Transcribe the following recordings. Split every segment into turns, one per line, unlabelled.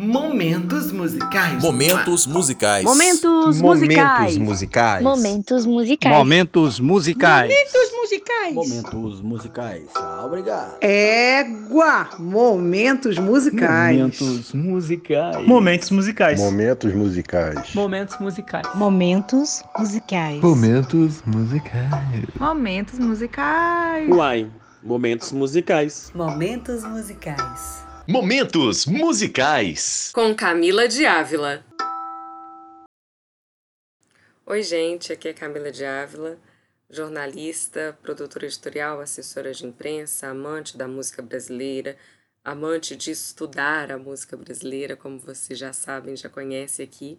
Momentos musicais.
Momentos musicais.
Momentos
Momentos
musicais.
musicais.
Momentos musicais.
Momentos musicais.
Momentos musicais.
Momentos musicais. Obrigado.
Égua. Momentos musicais.
Momentos musicais.
Momentos musicais.
Momentos musicais.
Momentos musicais.
Momentos musicais.
Momentos musicais.
Momentos musicais.
Uai, momentos musicais.
Momentos musicais.
Momentos musicais.
Com Camila de Ávila. Oi, gente, aqui é Camila de Ávila, jornalista, produtora editorial, assessora de imprensa, amante da música brasileira, amante de estudar a música brasileira, como vocês já sabem, já conhecem aqui.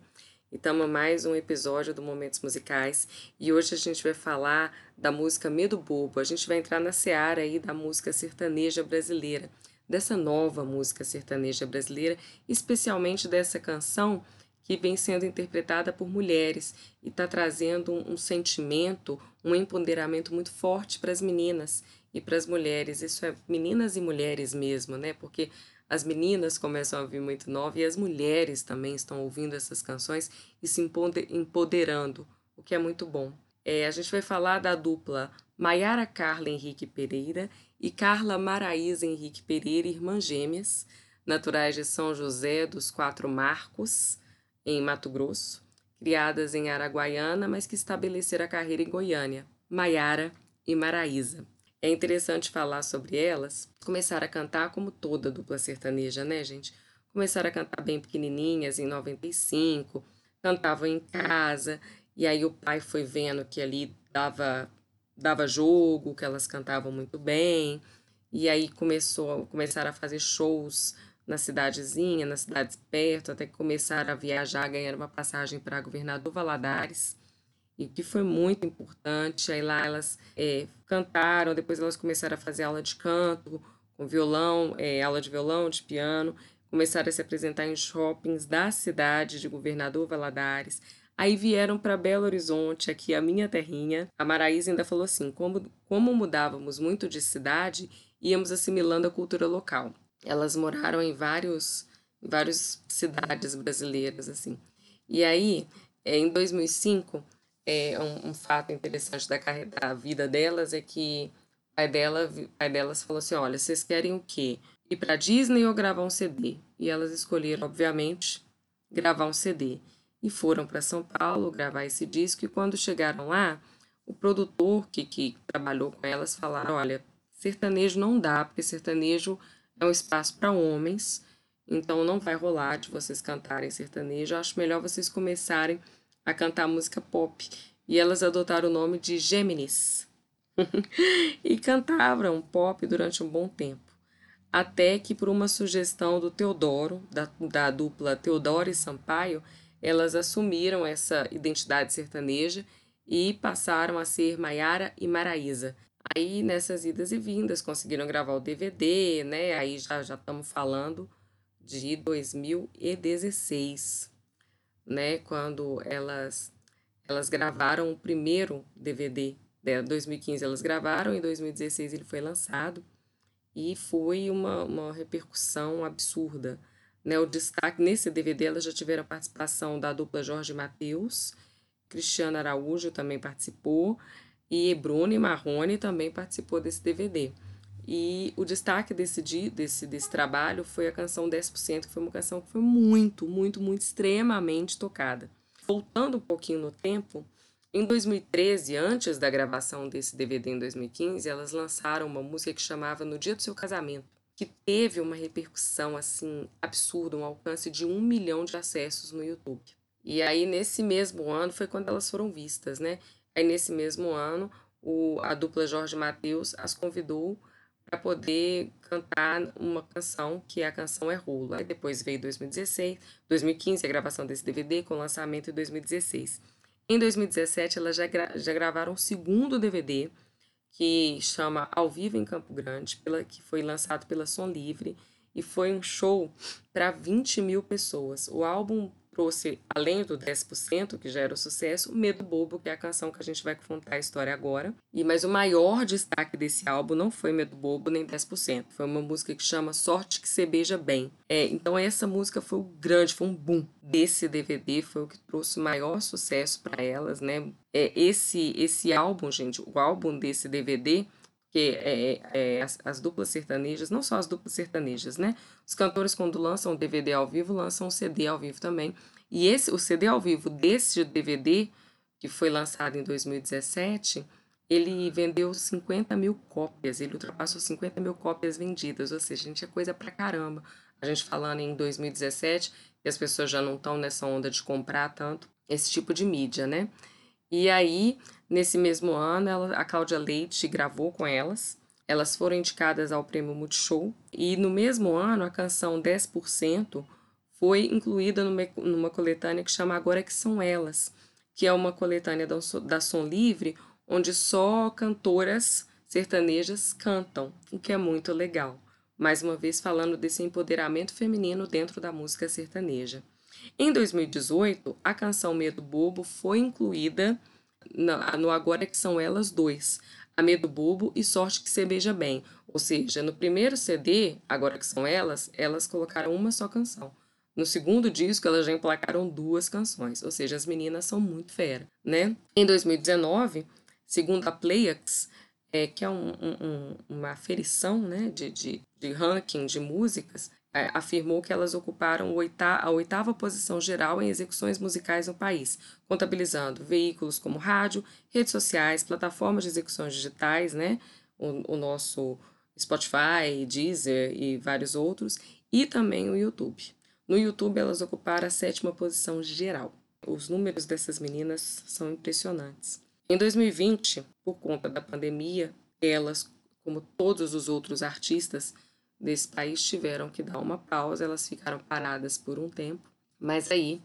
E estamos mais um episódio do Momentos Musicais e hoje a gente vai falar da música Medo Bobo. A gente vai entrar na seara aí da música sertaneja brasileira, dessa nova música sertaneja brasileira, especialmente dessa canção que vem sendo interpretada por mulheres e está trazendo um, sentimento, um empoderamento muito forte para as meninas e para as mulheres. Isso é meninas e mulheres mesmo, né? Porque as meninas começam a ouvir muito nova e as mulheres também estão ouvindo essas canções e se empoderando, o que é muito bom. É, a gente vai falar da dupla Maiara Carla Henrique Pereira e Carla Maraísa Henrique Pereira, irmãs gêmeas, naturais de São José dos Quatro Marcos, em Mato Grosso, criadas em Araguaiana, mas que estabeleceram a carreira em Goiânia, Maiara e Maraísa. É interessante falar sobre elas. Começaram a cantar como toda dupla sertaneja, né, gente? Começaram a cantar bem pequenininhas, em 95, cantavam em casa, e aí o pai foi vendo que ali dava dava jogo, que elas cantavam muito bem. E aí começou, começaram a fazer shows na cidadezinha, nas cidades perto, até que começaram a viajar, ganhando uma passagem para Governador Valadares, e que foi muito importante. Aí lá elas é, cantaram, depois elas começaram a fazer aula de canto, com violão, é, aula de violão, de piano, começaram a se apresentar em shoppings da cidade de Governador Valadares. Aí vieram para Belo Horizonte, aqui a minha terrinha. A Maraísa ainda falou assim: como, como mudávamos muito de cidade, íamos assimilando a cultura local. Elas moraram em vários, várias cidades brasileiras, assim. E aí, em 2005, é, um, um fato interessante da, da vida delas é que o pai, dela, o pai delas falou assim: olha, vocês querem o quê? Ir para Disney ou gravar um CD? E elas escolheram, obviamente, gravar um CD e foram para São Paulo gravar esse disco. E quando chegaram lá, o produtor que, que trabalhou com elas falaram: olha, sertanejo não dá, porque sertanejo é um espaço para homens, então não vai rolar de vocês cantarem sertanejo. Eu acho melhor vocês começarem a cantar música pop. E elas adotaram o nome de Gêmenis. e cantavam pop durante um bom tempo. Até que, por uma sugestão do Teodoro, da, da dupla Teodoro e Sampaio, elas assumiram essa identidade sertaneja e passaram a ser Maiara e Maraísa. Aí, nessas idas e vindas, conseguiram gravar o DVD, né? Aí já já estamos falando de 2016, né? Quando elas elas gravaram o primeiro DVD. Em 2015 elas gravaram, em 2016 ele foi lançado e foi uma, uma repercussão absurda. Né, o destaque nesse DVD elas já tiveram a participação da dupla Jorge Mateus, Cristiano Araújo também participou e Bruni Marrone também participou desse DVD. E o destaque desse, desse, desse trabalho foi a canção 10%, que foi uma canção que foi muito, muito, muito extremamente tocada. Voltando um pouquinho no tempo, em 2013, antes da gravação desse DVD em 2015, elas lançaram uma música que chamava No Dia do Seu Casamento que teve uma repercussão assim absurda, um alcance de um milhão de acessos no YouTube. E aí nesse mesmo ano foi quando elas foram vistas, né? Aí nesse mesmo ano o, a dupla Jorge Mateus as convidou para poder cantar uma canção que é a canção É Rolo. Aí depois veio 2016, 2015 a gravação desse DVD com lançamento em 2016. Em 2017 elas já, gra já gravaram o segundo DVD que chama Ao Vivo em Campo Grande, pela, que foi lançado pela Som Livre e foi um show para 20 mil pessoas. O álbum trouxe, além do 10%, que já era o sucesso, Medo Bobo, que é a canção que a gente vai contar a história agora. E Mas o maior destaque desse álbum não foi Medo Bobo nem 10%. Foi uma música que chama Sorte que Se Beija Bem. É, então essa música foi o grande, foi um boom desse DVD, foi o que trouxe maior sucesso para elas, né? É, esse, esse álbum, gente, o álbum desse DVD que é, é, as, as, duplas sertanejas, não só as duplas sertanejas, né? Os cantores, quando lançam o DVD ao vivo, lançam o CD ao vivo também. E esse, o CD ao vivo desse DVD, que foi lançado em 2017, ele vendeu 50 mil cópias, ele ultrapassou 50 mil cópias vendidas, ou seja, gente, é coisa pra caramba. A gente falando em 2017, que as pessoas já não estão nessa onda de comprar tanto esse tipo de mídia, né? E aí, nesse mesmo ano, ela, a Cláudia Leite gravou com elas. Elas foram indicadas ao prêmio Multishow. E no mesmo ano, a canção 10% foi incluída numa, numa coletânea que chama Agora Que São Elas, que é uma coletânea da, da Som Livre, onde só cantoras sertanejas cantam, o que é muito legal. Mais uma vez falando desse empoderamento feminino dentro da música sertaneja. Em 2018, a canção Medo Bobo foi incluída no Agora Que São Elas dois, A Medo Bobo e Sorte Que Se Beija Bem. Ou seja, no primeiro CD, Agora Que São Elas, elas colocaram uma só canção. No segundo disco, elas já emplacaram duas canções, ou seja, as meninas são muito fera, né? Em 2019, segundo a Playax, é, que é um, um, uma aferição né, de, de, de ranking de músicas, afirmou que elas ocuparam a oitava posição geral em execuções musicais no país, contabilizando veículos como rádio, redes sociais, plataformas de execuções digitais, né, o, o nosso Spotify, Deezer e vários outros, e também o YouTube. No YouTube, elas ocuparam a sétima posição geral. Os números dessas meninas são impressionantes. Em 2020, por conta da pandemia, elas, como todos os outros artistas, desse país tiveram que dar uma pausa, elas ficaram paradas por um tempo, mas aí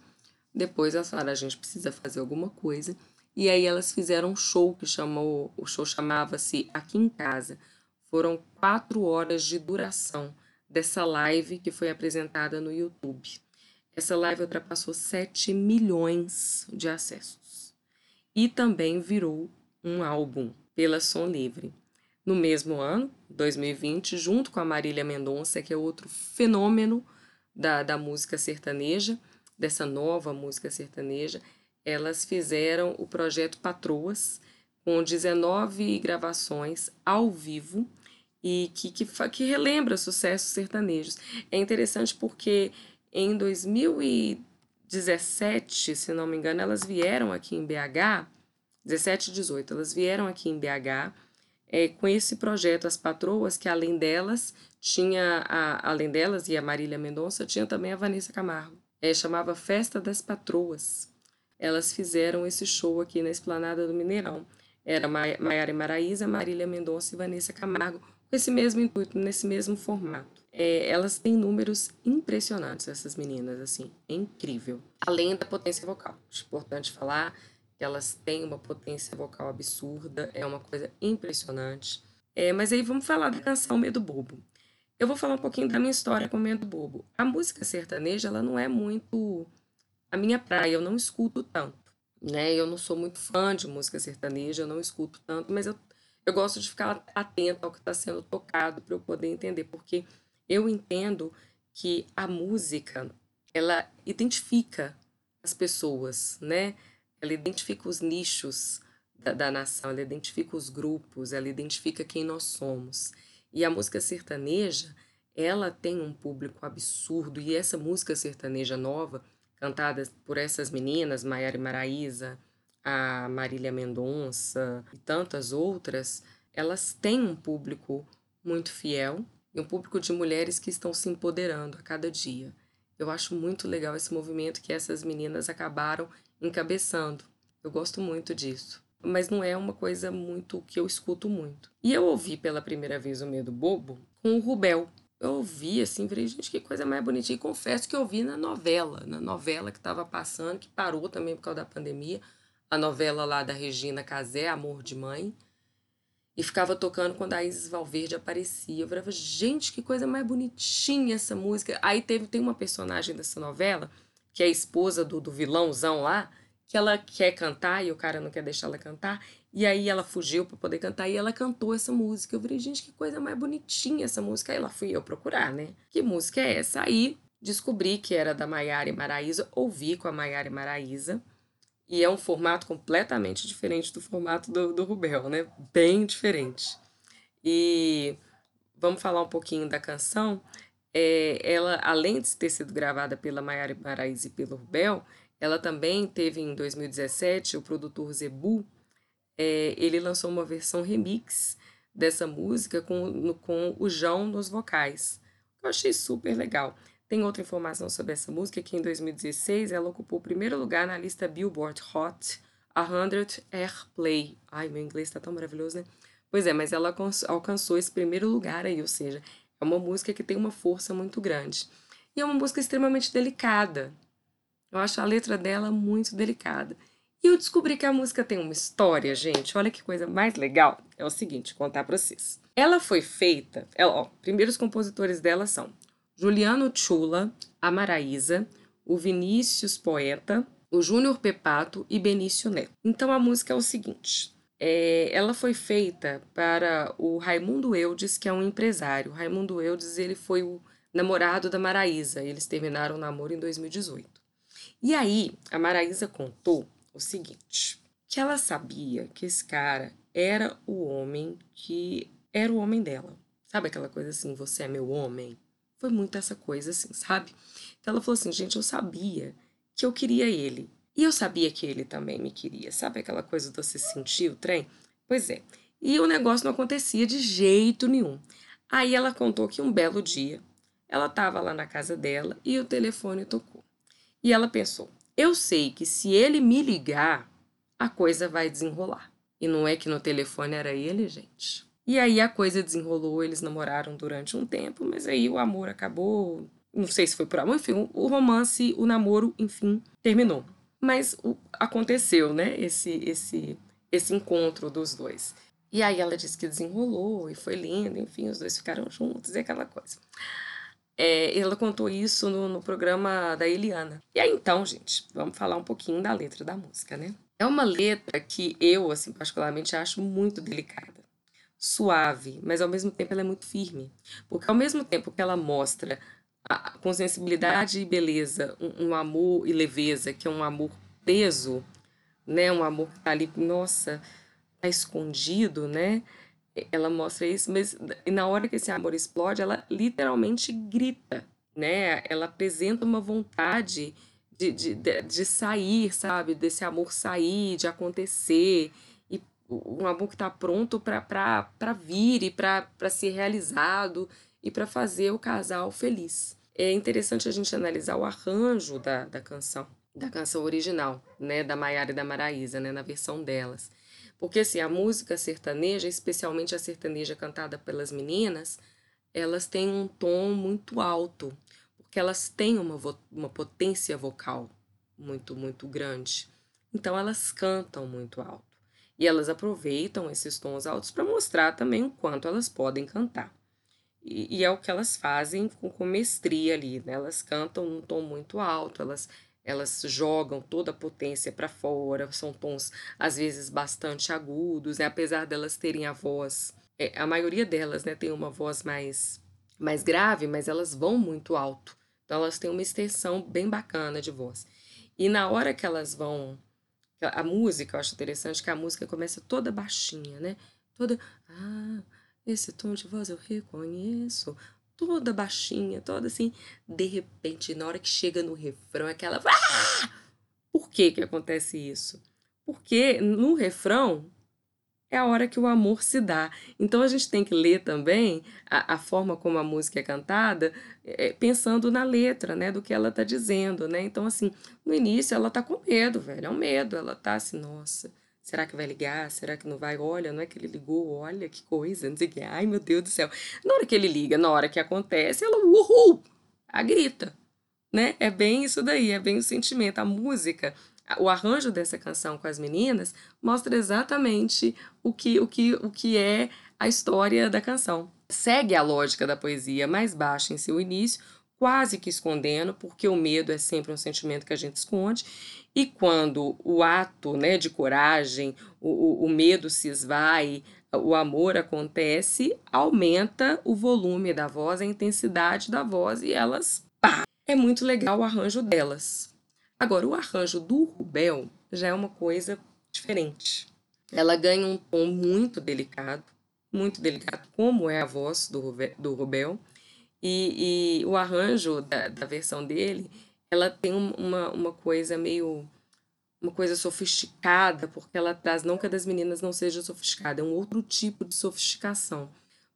depois elas falaram, a gente precisa fazer alguma coisa, e aí elas fizeram um show que chamou, o show chamava-se Aqui em Casa. Foram quatro horas de duração dessa live que foi apresentada no YouTube. Essa live ultrapassou 7 milhões de acessos. E também virou um álbum pela Som Livre no mesmo ano, 2020, junto com a Marília Mendonça, que é outro fenômeno da, da música sertaneja, dessa nova música sertaneja, elas fizeram o projeto Patroas, com 19 gravações ao vivo e que, que, que relembra sucessos sertanejos. É interessante porque em 2017, se não me engano, elas vieram aqui em BH, 17 e 18, elas vieram aqui em BH é, com esse projeto As Patroas, que além delas, tinha, a, além delas e a Marília Mendonça, tinha também a Vanessa Camargo. É, chamava Festa das Patroas. Elas fizeram esse show aqui na Esplanada do Mineirão. Era Maiara Maraíza, Marília Mendonça e Vanessa Camargo, com esse mesmo intuito, nesse mesmo formato. É, elas têm números impressionantes, essas meninas, assim, é incrível. Além da potência vocal. Importante falar que elas têm uma potência vocal absurda, é uma coisa impressionante. É, mas aí vamos falar da canção Medo Bobo. Eu vou falar um pouquinho da minha história com Medo Bobo. A música sertaneja, ela não é muito a minha praia, eu não escuto tanto, né? Eu não sou muito fã de música sertaneja, eu não escuto tanto, mas eu, eu gosto de ficar atenta ao que está sendo tocado para eu poder entender, porque eu entendo que a música, ela identifica as pessoas, né? Ela identifica os nichos da, da nação, ela identifica os grupos, ela identifica quem nós somos. E a música sertaneja, ela tem um público absurdo, e essa música sertaneja nova, cantada por essas meninas, Maiara Maraíza, a Marília Mendonça e tantas outras, elas têm um público muito fiel e um público de mulheres que estão se empoderando a cada dia. Eu acho muito legal esse movimento que essas meninas acabaram encabeçando. Eu gosto muito disso. Mas não é uma coisa muito que eu escuto muito. E eu ouvi pela primeira vez o Medo Bobo com o Rubel. Eu ouvi assim, falei, gente, que coisa mais bonitinha. E confesso que eu vi na novela, na novela que estava passando, que parou também por causa da pandemia. A novela lá da Regina Casé, Amor de Mãe. E ficava tocando quando a Isis Valverde aparecia. Eu falava, gente, que coisa mais bonitinha essa música. Aí teve, tem uma personagem dessa novela que é a esposa do, do vilãozão lá, que ela quer cantar e o cara não quer deixar ela cantar. E aí ela fugiu para poder cantar e ela cantou essa música. Eu falei, gente, que coisa mais bonitinha essa música. Aí lá fui eu procurar, né? Que música é essa? Aí descobri que era da Maiara e Maraíza, ouvi com a Maiara e Maraíza. E é um formato completamente diferente do formato do, do Rubel, né? Bem diferente. E vamos falar um pouquinho da canção. É, ela, além de ter sido gravada pela Maiara Maraíza e pelo Rubel, ela também teve em 2017 o produtor Zebu, é, ele lançou uma versão remix dessa música com, no, com o João nos vocais. Eu achei super legal. Tem outra informação sobre essa música que em 2016 ela ocupou o primeiro lugar na lista Billboard Hot 100 Airplay. Ai, meu inglês está tão maravilhoso, né? Pois é, mas ela alcançou esse primeiro lugar aí, ou seja, é uma música que tem uma força muito grande. E é uma música extremamente delicada. Eu acho a letra dela muito delicada. E eu descobri que a música tem uma história, gente. Olha que coisa mais legal. É o seguinte, contar para vocês. Ela foi feita, ela, ó, primeiro os compositores dela são Juliano Chula, a Maraísa, o Vinícius Poeta, o Júnior Pepato e Benício Neto. Então a música é o seguinte: é, ela foi feita para o Raimundo Eudes, que é um empresário. O Raimundo Eudes ele foi o namorado da Maraísa. Eles terminaram o namoro em 2018. E aí a Maraísa contou o seguinte: que ela sabia que esse cara era o homem que era o homem dela. Sabe aquela coisa assim, você é meu homem? Foi muito essa coisa assim, sabe? Então ela falou assim, gente, eu sabia que eu queria ele. E eu sabia que ele também me queria. Sabe aquela coisa de você sentir o trem? Pois é. E o negócio não acontecia de jeito nenhum. Aí ela contou que um belo dia ela estava lá na casa dela e o telefone tocou. E ela pensou: eu sei que se ele me ligar, a coisa vai desenrolar. E não é que no telefone era ele, gente. E aí a coisa desenrolou, eles namoraram durante um tempo, mas aí o amor acabou. Não sei se foi por amor, enfim, o romance, o namoro, enfim, terminou. Mas o, aconteceu, né? Esse, esse, esse encontro dos dois. E aí ela disse que desenrolou e foi lindo, enfim, os dois ficaram juntos e aquela coisa. É, ela contou isso no, no programa da Eliana. E aí então, gente, vamos falar um pouquinho da letra da música, né? É uma letra que eu, assim, particularmente acho muito delicada suave, mas ao mesmo tempo ela é muito firme. Porque ao mesmo tempo que ela mostra com sensibilidade e beleza um, um, amor e leveza, que é um amor preso, né? Um amor que tá ali, nossa, tá escondido, né? Ela mostra isso, mas e na hora que esse amor explode, ela literalmente grita, né? Ela apresenta uma vontade de, de, de, de sair, sabe? Desse amor sair, de acontecer um amor que está pronto para vir e para ser realizado e para fazer o casal feliz. É interessante a gente analisar o arranjo da, da canção, da canção original, né, da Maiara e da Maraísa, né, na versão delas. Porque assim, a música sertaneja, especialmente a sertaneja cantada pelas meninas, elas têm um tom muito alto, porque elas têm uma, uma potência vocal muito, muito grande. Então elas cantam muito alto. E elas aproveitam esses tons altos para mostrar também o quanto elas podem cantar. E, e, é o que elas fazem com, com mestria ali, né? Elas cantam num tom muito alto, elas, elas jogam toda a potência para fora, são tons às vezes bastante agudos, né? apesar delas terem a voz, é, a maioria delas né, tem uma voz mais, mais grave, mas elas vão muito alto. Então elas têm uma extensão bem bacana de voz. E na hora que elas vão a música, eu acho interessante que a música começa toda baixinha, né? Toda. Ah, esse tom de voz eu reconheço. Toda baixinha, toda assim. De repente, na hora que chega no refrão, aquela. Ah! Por que que acontece isso? Porque no refrão é a hora que o amor se dá. Então a gente tem que ler também a, a forma como a música é cantada, é, pensando na letra, né, do que ela tá dizendo, né? Então assim, no início ela tá com medo, velho, é um medo, ela tá assim, nossa, será que vai ligar? Será que não vai? Olha, não é que ele ligou, olha que coisa, não sei o que. Ai, meu Deus do céu. Na hora que ele liga, na hora que acontece, ela uhul, a grita, né? É bem isso daí, é bem o sentimento, a música o arranjo dessa canção com as meninas mostra exatamente o que, o que, o que é a história da canção. Segue a lógica da poesia mais baixa em seu início, quase que escondendo, porque o medo é sempre um sentimento que a gente esconde, e quando o ato né, de coragem, o, o, medo se esvai, o amor acontece, aumenta o volume da voz, a intensidade da voz e elas pá, é muito legal o arranjo delas. Agora, o arranjo do Rubel já é uma coisa diferente. Ela ganha um tom muito delicado, muito delicado, como é a voz do, do Rubel, e, e o arranjo da, da versão dele, ela tem uma, uma coisa meio uma coisa sofisticada, porque ela traz, não que a das meninas não seja sofisticada, é um outro tipo de sofisticação.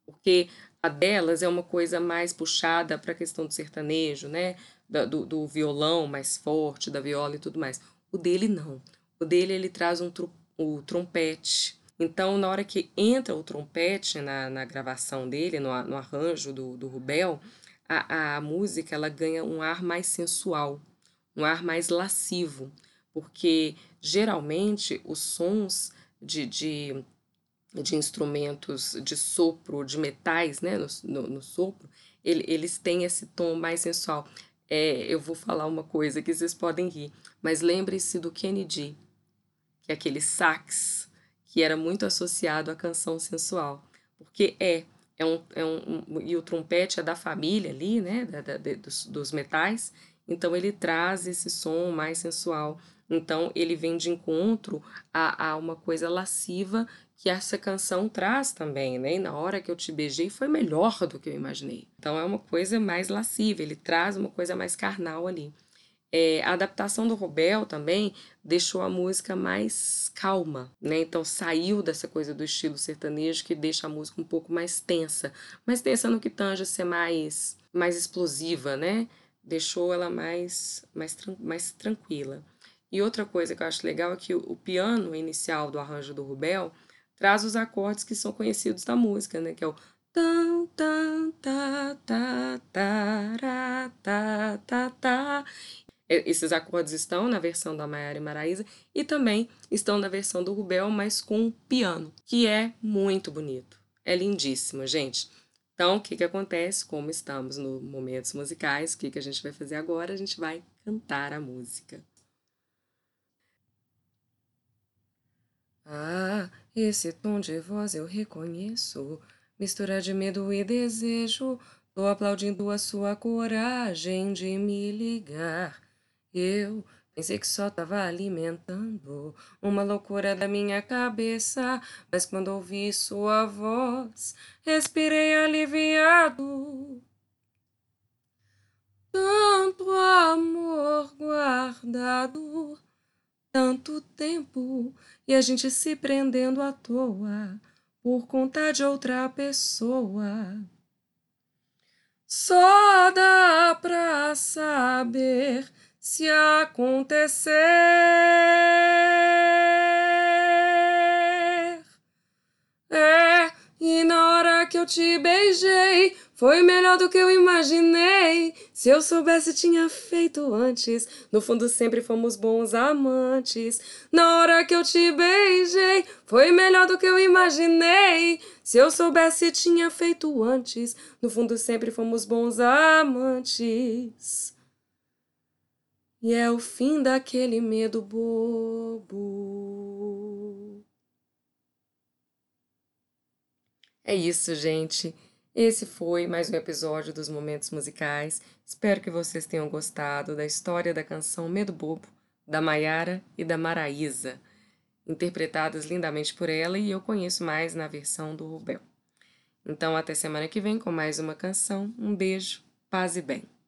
Porque a delas é uma coisa mais puxada para a questão do sertanejo, né? Do, do, violão mais forte, da viola e tudo mais. O dele não. O dele ele traz um o trompete. Então, na hora que entra o trompete na, na gravação dele, no, no arranjo do, do Rubel, a, a música ela ganha um ar mais sensual, um ar mais lascivo porque geralmente os sons de, de, de instrumentos de sopro, de metais, né, no, no, no sopro, ele, eles têm esse tom mais sensual. É, eu vou falar uma coisa que vocês podem rir, mas lembre-se do Kennedy, que é aquele sax que era muito associado à canção sensual, porque é é um, é um, e o trompete é da família ali, né, da, da, dos, dos metais, então ele traz esse som mais sensual. Então ele vem de encontro a, a uma coisa lasciva que essa canção traz também, né? E na hora que eu te beijei foi melhor do que eu imaginei. Então é uma coisa mais lasciva, ele traz uma coisa mais carnal ali. É, a adaptação do Robel também deixou a música mais calma, né? Então saiu dessa coisa do estilo sertanejo que deixa a música um pouco mais tensa, mais tensa no que tange a ser mais, mais explosiva, né? Deixou ela mais, mais, mais tranquila. E outra coisa que eu acho legal é que o, piano inicial do arranjo do Rubel traz os acordes que são conhecidos da música, né? Que é o tan tan ta ta ta ta ta ta. Esses acordes estão na versão da Maiara e Maraísa e também estão na versão do Rubel, mas com piano, que é muito bonito. É lindíssimo, gente. Então, o que, que acontece? Como estamos no momentos musicais, o que, que a gente vai fazer agora? A gente vai cantar a música. Ah, esse tom de voz eu reconheço, mistura de medo e desejo. Tô aplaudindo a sua coragem de me ligar. Eu pensei que só tava alimentando uma loucura da minha cabeça, mas quando ouvi sua voz, respirei aliviado. Tanto amor guardado tanto tempo e a gente se prendendo à toa por conta de outra pessoa. Só dá pra saber se acontecer. É, e na hora que eu te beijei, foi melhor do que eu imaginei. Se eu soubesse, tinha feito antes. No fundo, sempre fomos bons amantes. Na hora que eu te beijei, foi melhor do que eu imaginei. Se eu soubesse, tinha feito antes. No fundo, sempre fomos bons amantes. E é o fim daquele medo bobo. É isso, gente. Esse foi mais um episódio dos Momentos Musicais. Espero que vocês tenham gostado da história da canção Medo Bobo, da Maiara e da Maraísa, interpretadas lindamente por ela e eu conheço mais na versão do Rubel. Então, até semana que vem com mais uma canção. Um beijo, paz e bem.